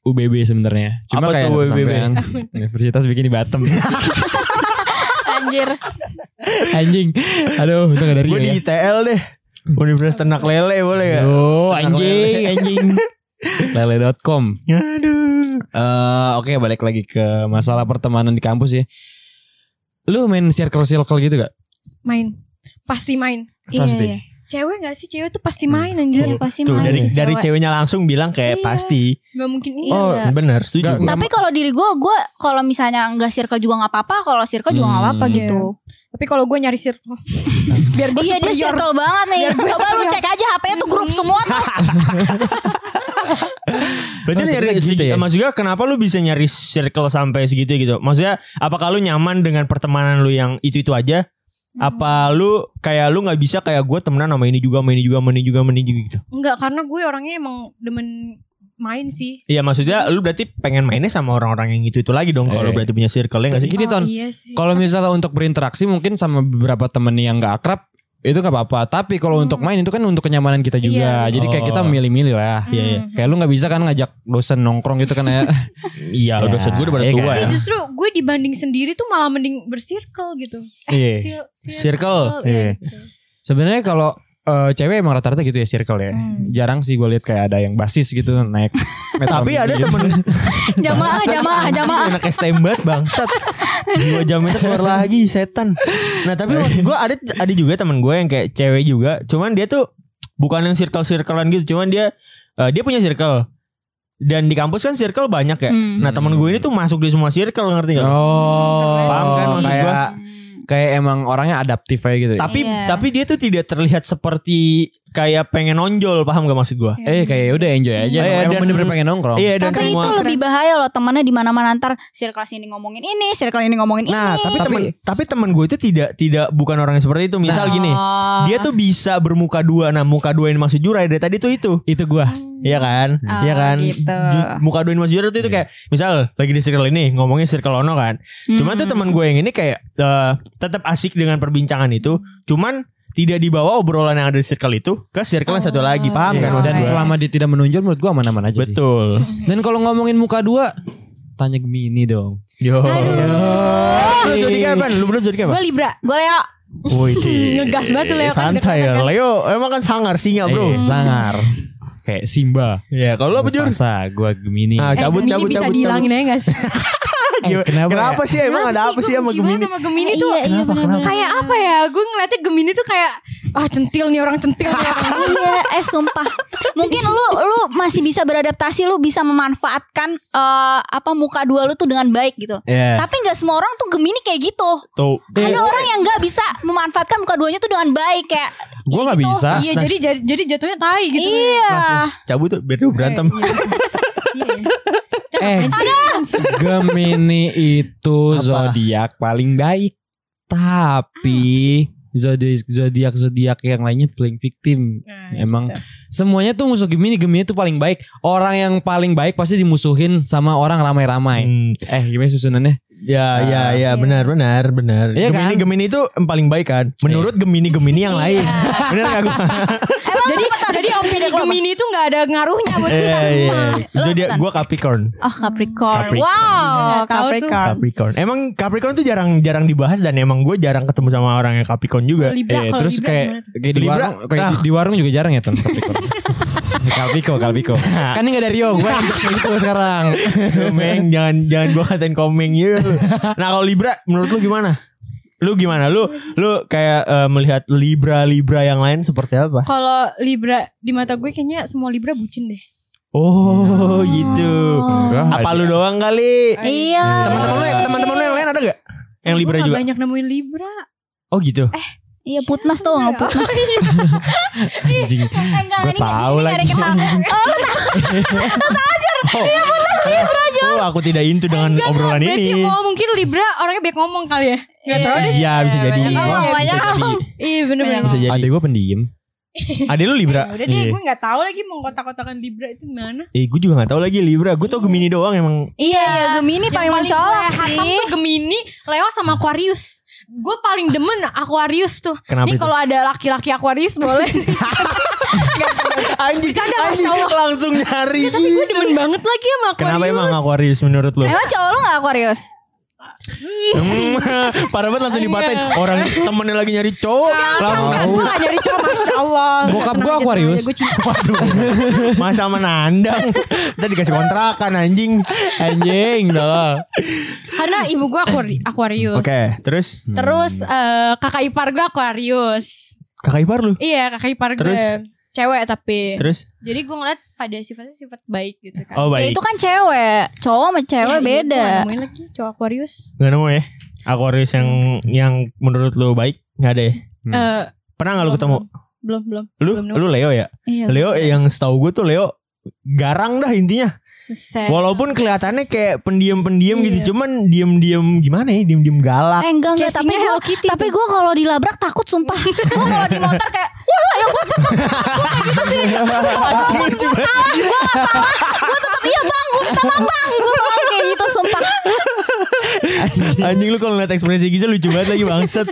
UBB sebenarnya. Cuma Apa kayak kesampean. Universitas bikin di Batam. (laughs) Anjir. Anjing. Aduh, itu gak dari Gue ya. di ITL deh. Universitas Ternak Lele boleh gak? Oh, anjing, anjing. (laughs) Lele.com. Aduh. Eh, oke balik lagi ke masalah pertemanan di kampus ya. Lu main circle-circle gitu gak? Main. Pasti main. Pasti. Iya, iya. Cewek gak sih? Cewek tuh pasti main anjir. Iya, pasti Tuh main dari sih dari cewek. ceweknya langsung bilang kayak Iya. pasti. Gak mungkin Iya. iya. Oh, Bener, setuju. Gua. Tapi kalau diri gue, gue kalau misalnya nggak circle juga nggak apa-apa. Kalau circle juga nggak apa-apa Hmm. gitu. Tapi kalau gue nyari circle. (laughs) Biar gue Iya dia circle banget nih. Coba lu cek aja HP-nya tuh grup semua tuh. (laughs) Berarti Oh, nyari gitu segi- ya? maksudnya kenapa lu bisa nyari circle sampai segitu gitu? Maksudnya apakah lu nyaman dengan pertemanan lu yang itu-itu aja? Apa lu kayak lu nggak bisa kayak gue temenan sama ini juga, sama ini juga, sama ini juga, sama ini juga gitu? Enggak, karena gue orangnya emang demen main sih. Iya maksudnya lu berarti pengen mainnya sama orang-orang yang itu-itu lagi dong kalau Eh. berarti punya circle ya gak sih? Gini Oh, Ton, Iya sih. kalau misalnya untuk berinteraksi mungkin sama beberapa temen yang gak akrab itu gak apa-apa. Tapi kalau Hmm. untuk main itu kan untuk kenyamanan kita juga. Iya. Jadi kayak kita Oh. milih-milih lah. Iya, iya. Hmm. Kayak lu gak bisa kan ngajak dosen nongkrong gitu kan ya. (laughs) Iya, Ya, udah set gue udah pada iya tua kan? ya. Ya, justru gue dibanding sendiri tuh malah mending bersirkel gitu. Iya. sil- Circle, iya. gitu. Sebenarnya kalau eh, cewek emang rata-rata gitu ya circle ya. Hmm. Jarang sih gue lihat kayak ada yang basis gitu naik. (laughs) Tapi ada gitu. temen (laughs) Jamaah, jamaah, jamaah. Anak STM banget bangsat Dua jam itu keluar lagi setan Nah tapi maksud gue ada ada juga temen gue yang kayak cewek juga Cuman dia tuh Bukan yang circle-circlean gitu Cuman dia eh, Dia punya circle Dan di kampus kan circle banyak ya Hmm. Nah temen gue ini tuh masuk di semua circle ngerti gak? Oh, Paham kan maksud kayak gua? Kayak emang orangnya adaptif aja gitu. ya. Tapi Iya. tapi dia tuh tidak terlihat seperti kayak pengen nonjol paham gak maksud gue? Eh kayak udah enjoy aja. Iya, emang dan- bener-bener pengen nongkrong. Iya dan Tapi itu semua lebih bahaya loh temannya di mana-mana ntar circle sini ngomongin ini, circle ini ngomongin Nah ini. tapi Tapi- temen tapi temen gue itu tidak tidak bukan orang yang seperti itu Misal gini Oh. Dia tuh bisa bermuka dua Nah muka dua yang maksud Jurai dari tadi tuh itu Itu gua. Iya kan Oh, Iya kan gitu. Muka maksud Jurai tuh itu kayak Misal lagi di circle ini Ngomongin circle ono kan Cuman tuh Hmm. teman gue yang ini kayak eh, Tetap asik dengan perbincangan itu Cuman tidak dibawa obrolan yang ada di circle itu ke circle yang satu lagi paham kan Iya, maksud Dan gue? selama dia tidak menonjol menurut gua aman-aman aja sih. betul Dan kalau ngomongin muka dua tanya Gemini dong. yo Aduh. lu jadi apa lu berdua jadi apa Gue Libra. Gue Leo. Wih, (laughs) Ngegas banget Leo kan, Santai ya dekat-dekat. Leo emang kan sangar singa bro Eh, sangar. Kayak Simba. Iya kalau lu apa Jur? Mufasa, gua Gemini. Ah, Eh, cabut cabut bisa cabut dihilangin aja gak sih? (laughs) Kenapa kenapa, sih emang ada apa sih sama Gemini? sama Gemini tuh Iya, iya, kenapa, kayak apa ya? Gue ngeliatnya Gemini tuh kayak ah centil nih orang centil nih orang. (laughs) iya, eh sumpah. Mungkin lu lu masih bisa beradaptasi, lu bisa memanfaatkan eh, apa muka dua lu tuh dengan baik gitu. Iya. Tapi nggak semua orang tuh Gemini kayak gitu. Tuh. Ada orang yang nggak bisa memanfaatkan muka duanya tuh dengan baik kayak Gua ya nggak gitu. bisa. Iya jadi jadi jadi jatuhnya tai gitu. Iya. Cabut tuh biar dia berantem. Iya. (laughs) Eh, Gemini itu zodiak paling baik. Tapi zodiak zodiak zodiak yang lainnya playing victim. Nah, Emang gitu. semuanya tuh musuh Gemini, Gemini itu paling baik. Orang yang paling baik pasti dimusuhin sama orang ramai-ramai. Hmm. Eh, gimana susunannya? Ya, ya, ya, benar, benar, benar. Iya Gemini, kan? Gemini itu paling baik kan. Menurut Gemini, Gemini yang lain. benar gak gue? Emang Jadi jadi opini Gemini itu nggak ada ngaruhnya buat kita Iya, iya. semua. Jadi dia, gue Capricorn. Oh Capricorn. Capricorn. Wow, tuh. Capricorn. Capricorn. Emang Capricorn tuh jarang jarang dibahas dan emang gue jarang ketemu sama orang yang Capricorn juga. Libra eh, terus Libra kayak tuh? kayak di Libra, warung kayak di, ah. di warung juga jarang ya Ton Capricorn. (laughs) Kalpiko, Kalpiko. (laughs) kan ini gak dari Rio, gue yang kayak gitu sekarang. komeng, jangan jangan gue katain komeng gitu. Nah kalau Libra, menurut lu gimana? Lu gimana? Lu lu kayak eh, melihat Libra Libra yang lain seperti apa? Kalau Libra di mata gue kayaknya semua Libra bucin deh. Oh, gitu. Enggak, Apa ada. lu doang kali? Iya. Teman-teman lu, teman-teman lu yang lain ada gak? Yang Libra juga. banyak nemuin Libra. Oh gitu. Iya putnas tuh nggak putnas. (laughs) Anjing. Eh, enggak, Gua ini tahu ini nggak ada lagi. yang kenal. Oh, lu Oh, aku tidak into dengan obrolan Berarti ini. oh mungkin Libra orangnya banyak ngomong kali ya. Gak tau deh. Iya, bisa jadi. banyak jadi. Iya bener-bener. Bisa jadi. Adek gue pendiam. (laughs) Adek lu Libra? Ya udah deh, Iya. gue gak tahu lagi mau kotak-kotakan Libra itu gimana. Eh, gue juga gak tahu lagi Libra. Gue tau Gemini doang emang. Iya, iya Gemini paling mencolok sih. tuh Gemini, Leo sama Aquarius. Gue paling demen Aquarius tuh. Kenapa Ini itu? kalau ada laki-laki Aquarius boleh. (laughs) anjing, anjing langsung nyari. Tapi gue demen banget lagi sama Aquarius. Kenapa emang Aquarius menurut lo? Emang cowok lu gak Aquarius? Hmm, (laughs) Parah banget langsung dipatain. Orang temennya lagi nyari cowok, langsung Enggak, gue gak nyari cowok Masya Allah Bokap aja, Aquarius. Gue cinta masa menandang. Kita dikasih kontrakan anjing. Anjing dah. Karena ibu gue Aquari- Aquarius Oke, terus Terus eh, kakak ipar gue Aquarius kakak ipar lu. Iya kakak ipar gue Terus? Cewek tapi Terus Jadi gue ngeliat pada sifatnya sifat baik gitu kan oh Ya baik. itu kan cewek. Cowok sama cewek Ya, iya, beda. gua nemuin lagi cowok Aquarius Gak nemu ya? Aquarius yang yang menurut lu baik nggak ada ya? Eh, Pernah nggak lu belum, ketemu? Belum belum Lu belum lu Leo ya? Iya. Leo yang setahu gue tuh Leo garang dah intinya. Buset. Walaupun kelihatannya kayak pendiam-pendiam Iya. gitu, cuman diem-diem gimana ya? Diem-diem galak. Eh enggak enggak tapi gue Hello Kitty tapi gue kalau dilabrak takut sumpah. gue (laughs) kalau di motor kayak wah ya (laughs) gue gitu sih. Lucu banget. Gue tetap iya bang gue minta bang bang gue kayak gitu sumpah. Anjing lu kalau ngeliat ekspresi Giza lucu banget lagi bangsat.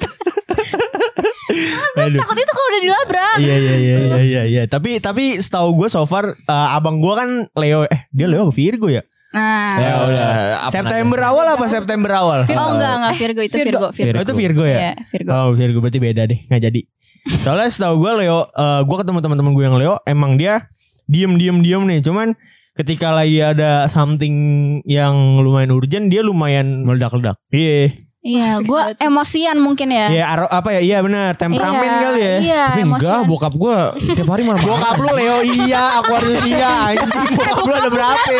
Aduh. Takut itu kalau udah dilabrak. Iya iya iya iya iya iya. Tapi tapi setahu gue so far uh, abang gue kan Leo eh dia Leo apa Virgo ya? Nah. Ya udah. September awal apa September awal? Oh enggak enggak Virgo itu Virgo Virgo. Oh, itu Virgo ya? Iya, Virgo. Oh Virgo berarti beda deh nggak jadi. Soalnya setahu gue Leo, uh, gue ketemu teman-teman gue yang Leo, emang dia diem diem diem nih. Cuman ketika lagi ada something yang lumayan urgent, dia lumayan meledak-ledak. Iya. Iya, gue emosian mungkin ya. Ya aro- apa ya? Iya benar, temperamen Iya, kali ya. Iya, Tapi enggak, emosian. bokap gue tiap hari marah. Bokap lu Leo iya, Aquarius iya, anjing. (laughs) Bokap lu ada berapa?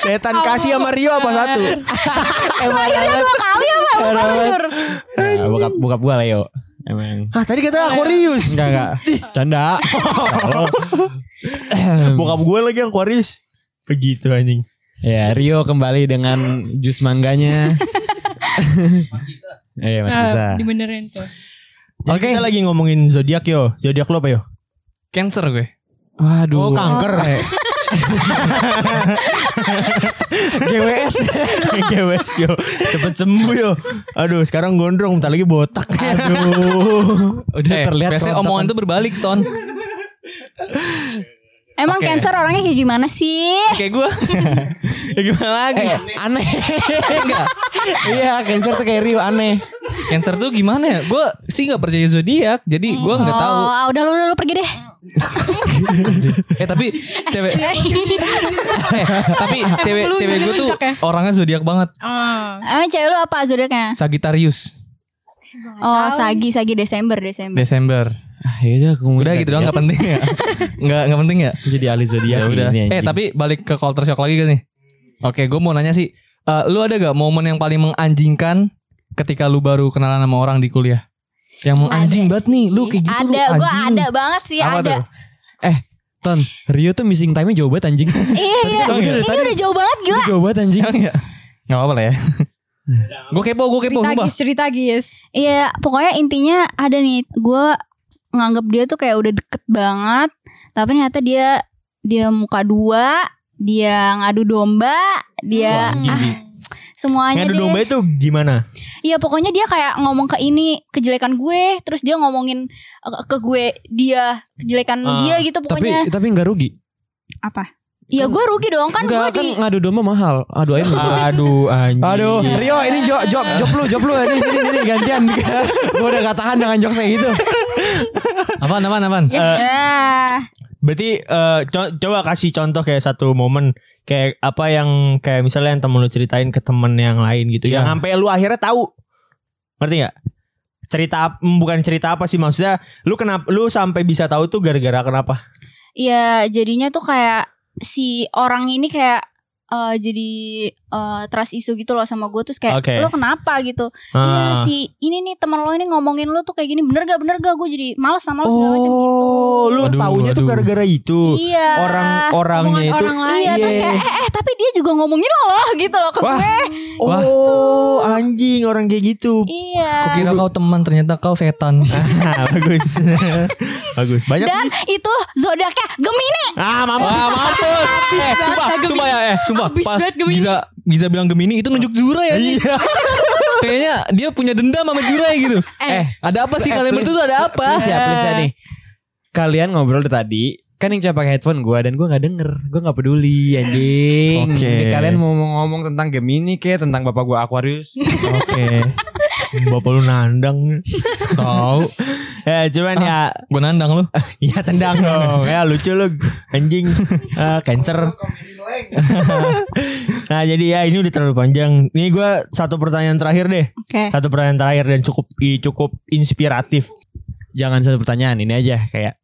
Setan kasih sama Rio apa satu? (laughs) Lahirnya dua kali apa? Bukan jujur. Ya, bokap bokap gue Leo. Emang. Ah tadi kata Aquarius. Enggak enggak. Canda. (laughs) Bokap gue lagi Aquarius. Begitu anjing. Ya, Rio kembali dengan jus mangganya. Eh, Nah, bisa. dibenerin tuh. Oke. Kita lagi ngomongin zodiak yo. Zodiak lo apa yo? Cancer gue. Waduh. Oh kanker. (laughs) GWS. GWS (laughs) yo. Cepet sembuh yo. Aduh sekarang gondrong. Bentar lagi botak. Aduh. (laughs) Udah Eh, terlihat biasanya omongan itu berbalik, Stone. Emang Oke. cancer orangnya kayak gimana sih? Kayak gue. (laughs) ya gimana lagi? Eh, aneh. (laughs) Enggak. Iya, cancer tuh kayak Rio aneh. Cancer tuh gimana ya? Gue sih nggak percaya zodiak, jadi gue nggak tahu. Oh, ah, udah lu, udah lu pergi deh. (laughs) Eh tapi cewek eh, tapi cewek cewek gue tuh ya? orangnya zodiak banget. Oh. Emang cewek lu apa zodiaknya? Sagittarius Oh, Sagi, Sagi Desember, Desember. Desember. Ah, ya udah, Udah gitu doang nggak penting ya? (laughs) Nggak nggak penting ya? Jadi ahli zodiak Ya udah. ini, Eh anjing. tapi balik ke culture shock lagi kan nih. Oke, gue mau nanya sih, eh, lu ada gak momen yang paling menganjingkan ketika lu baru kenalan sama orang di kuliah? Yang menganjing Ada banget nih, lu kayak gitu lu Ada, gue anjing. ada banget sih, Apa ada. tuh? Eh, Ton, Rio tuh missing time-nya jauh banget anjing. Iya, iya. Ini udah jauh banget gila. jauh banget anjing. Emang ya? Gak apa-apa lah ya. Gue kepo, gue kepo, Cerita gis, cerita gis. Iya, pokoknya intinya ada nih, gue nganggap dia tuh kayak udah deket banget, tapi ternyata dia dia muka dua, dia ngadu domba, dia Wah, ah, semuanya Ngadu deh. domba itu gimana? Iya pokoknya dia kayak ngomong ke ini kejelekan gue, terus dia ngomongin eh, ke gue dia kejelekan Ah, dia gitu Tapi pokoknya. tapi enggak rugi. apa? Iya gue rugi dong kan Enggak gue kan di ngadu domba mahal. Aduh ayo. Aduh anjing. Aduh, Rio ini job job job lu, job lu ini sini sini gantian. (laughs) Gue udah gak tahan dengan jokes kayak gitu. Apaan, apaan, apaan? Ya. Berarti eh, co- coba kasih contoh kayak satu momen kayak apa yang kayak misalnya yang temen lu ceritain ke temen yang lain gitu yang Iya. sampai lu akhirnya tahu. Ngerti nggak? Cerita bukan cerita apa sih maksudnya lu kenapa lu sampai bisa tahu tuh gara-gara kenapa? Iya jadinya tuh kayak si orang ini kayak eh, jadi eh, trust isu gitu loh sama gue terus kayak Oke. lo kenapa gitu iya Ah. si ini nih teman lo ini ngomongin lo tuh kayak gini bener gak bener gak gue jadi males sama lo segala macam gitu Oh, lu Waduh, taunya tuh gara-gara itu. iya Orang-orangnya Omongan itu orang lain. iya terus kayak eh, eh tapi dia juga ngomongin lo loh gitu loh ke Wah. gue Wah. Oh, anjing orang kayak gitu. iya Kok kira kau teman ternyata kau setan. Ah, (laughs) (laughs) bagus. (laughs) bagus. Banyak dan sih. itu zodiaknya Gemini Ah, mampus. Wah mampus Eh sumpah Sumpah ya eh Sumpah Habis Pas banget Gemini. Giza Giza bilang Gemini Itu nunjuk Jura ya Iya. (laughs) Kayaknya dia punya dendam sama Jura gitu Eh ada apa sih Eh, kalian berdua tuh ada apa Please ya, please ya nih. Kalian ngobrol dari tadi kan yang coba pakai headphone gue dan gue nggak denger, gue nggak peduli anjing. Oke. Jadi kalian mau ngomong tentang game ini kayak tentang bapak gue Aquarius. Oke. (laughs) Bapak lu nandang. Tahu. Ya cuman ya Gue nandang lu. (laughs) ya tendang dong. Ya lucu lu anjing. Eh, (laughs) cancer. (laughs) nah jadi ya ini udah terlalu panjang. Nih gue satu pertanyaan terakhir deh. Oke. Satu pertanyaan terakhir dan cukup cukup inspiratif. Jangan satu pertanyaan ini aja kayak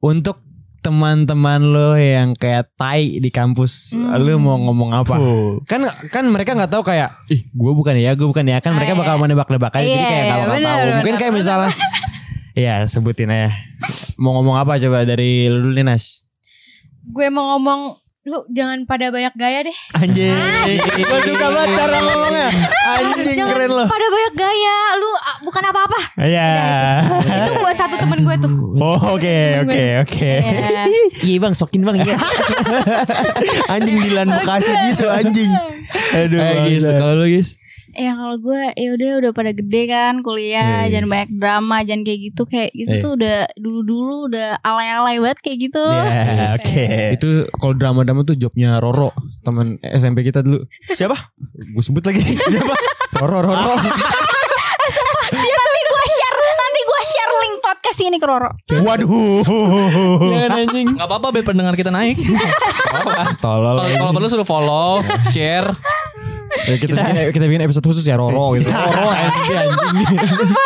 untuk teman-teman lo yang kayak tai di kampus, lo mau ngomong apa? Fuh. Kan kan mereka nggak tahu kayak, ih gue bukan ya, gue bukan ya. Kan mereka Ah, bakal iya. menebak-nebak aja, jadi Iya, kayak nggak iya, bakal benar, tahu. Mungkin kayak misalnya, ya sebutin aja. Mau ngomong apa coba dari lu dulu nih Nas? Gue mau ngomong lu jangan pada banyak gaya deh. Anjing. Gue suka banget cara ngomongnya. Anjing jangan keren lo. pada banyak gaya. Lu ah, bukan apa-apa. Iya. Itu buat satu temen gue tuh. Oh oke oke oke. Iya. Iya bang, sokin bang ya. (laughs) Anjing Dilan Bekasi gitu anjing. Aduh. Eh guys, bangsa. kalau lu guys, Ya kalau gue ya udah udah pada gede kan kuliah, Iya. jangan banyak drama, jangan kayak gitu kayak gitu Iya. tuh udah dulu-dulu udah alay-alay banget kayak gitu. Ya oke. itu kalau drama-drama tuh jobnya Roro, teman SMP kita dulu. Siapa? Gue sebut lagi. (laughs) Siapa? Roro, Roro. nanti gue share, nanti gue share link podcast ini ke Roro. Waduh. Jangan anjing. Gak apa-apa biar pendengar kita naik. Tolol. Kalau kalau perlu suruh follow, share. Ya, kita, bikin, kita bikin episode khusus ya Roro gitu. (laughs) Roro anjing anjing.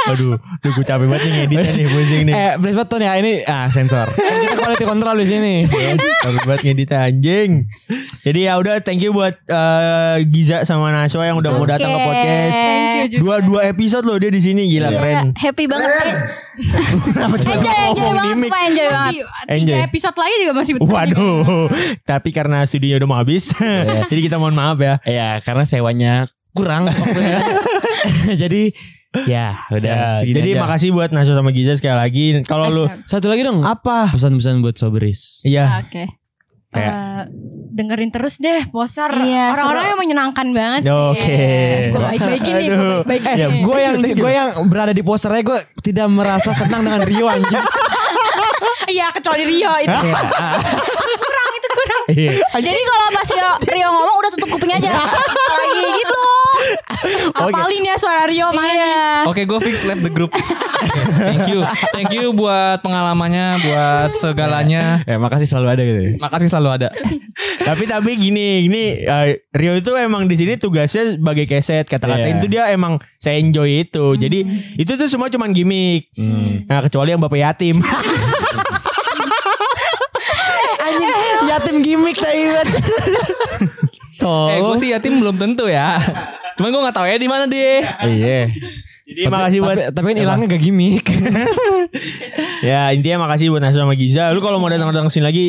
Aduh, duh gue capek banget nih ngeditnya nih pusing nih. eh, please button ya ini ah sensor. (laughs) Kan kita quality control di sini. (laughs) Capek banget ngeditnya anjing. Jadi ya udah thank you buat eh, Giza sama Naswa yang udah mau Oke. datang ke podcast. Thank you juga. Dua dua episode loh dia di sini gila Iya, keren. happy banget. Eh, Kenapa cuma enjoy, enjoy banget, sumpah enjoy banget. Enjoy. tiga episode lagi juga masih betul. Waduh, tapi karena studinya udah mau habis, jadi kita mohon maaf ya. Iya, karena sewanya kurang waktunya. (laughs) Jadi ya udah Ya, segini jadi aja. makasih buat Naswa sama Giza sekali lagi. Kalau lu Satu lagi dong. apa? Pesan-pesan buat Soberis. Iya. Oke. Kayak- Eh, dengerin terus deh poster Iya, orang-orang yang menyenangkan banget sih. Oke. Gue baik-baikin nih, gue baik-baikin. Ya, Gue yang gue yang berada di posternya gue tidak merasa senang dengan Rio anjing. (laughs) Iya kecuali Rio itu. (laughs) kurang itu kurang. Iya. Jadi kalau pas Rio, Rio ngomong udah tutup kuping aja. Gitu. (laughs) Oke. Apalin ya suara Rio mana nih. Iya. Oke, gue fix left the group. Oke, thank you, thank you buat pengalamannya, buat segalanya. Ya makasih selalu ada gitu. Makasih selalu ada. tapi tapi gini, ini eh, Rio itu emang di sini tugasnya sebagai keset kata-kata Iya. itu dia emang saya enjoy itu. Jadi itu tuh semua cuman gimmick. Nah kecuali yang bapak yatim. (laughs) Anjing yatim gimmick taibat. Eh, gue sih yatim belum tentu ya. (laughs) Cuman gue nggak tahu ya di mana dia. Iya. Jadi makasih buat tapi, tapi kan hilangnya gak gimmick. (laughs) ya intinya makasih buat Naswa sama Giza. Lu kalau mau datang-datang sini lagi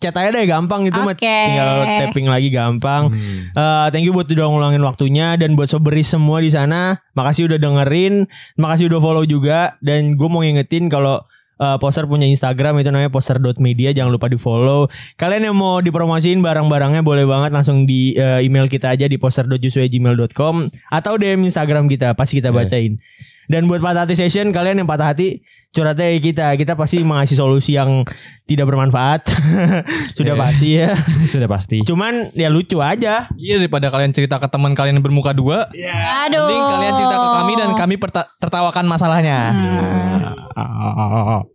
chat aja deh gampang gitu mah Oke. tinggal tapping lagi gampang. Eh, thank you buat udah ngulangin waktunya dan buat soberis semua di sana. Makasih udah dengerin, makasih udah follow juga dan gue mau ngingetin kalau eh, poster punya Instagram itu namanya poster.media jangan lupa di follow. Kalian yang mau dipromosiin barang-barangnya boleh banget langsung di eh, email kita aja di poster.jusue@gmail.com atau DM Instagram kita pasti kita bacain. Dan buat patah hati session kalian yang patah hati curhatnya kita kita pasti mengasih solusi yang tidak bermanfaat (laughs) sudah Iya. pasti ya. (laughs) Sudah pasti. Cuman ya lucu aja. Iya daripada kalian cerita ke teman kalian yang bermuka dua, Aduh. mending kalian cerita ke kami dan kami tertawakan masalahnya. (laughs)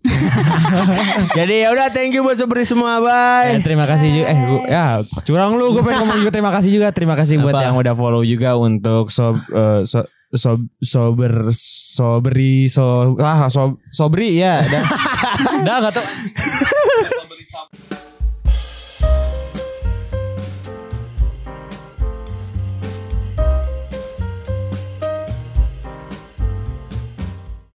Jadi ya udah thank you buat seperti semua bye. Eh, terima kasih juga. Eh, gua, ya curang lu. Gue pengen ngomong juga terima kasih juga. Terima kasih buat Apa? yang udah follow juga untuk sob eh, so, so, sober sobri so ah so, sobri ya. Dan, udah (laughs) nggak tau.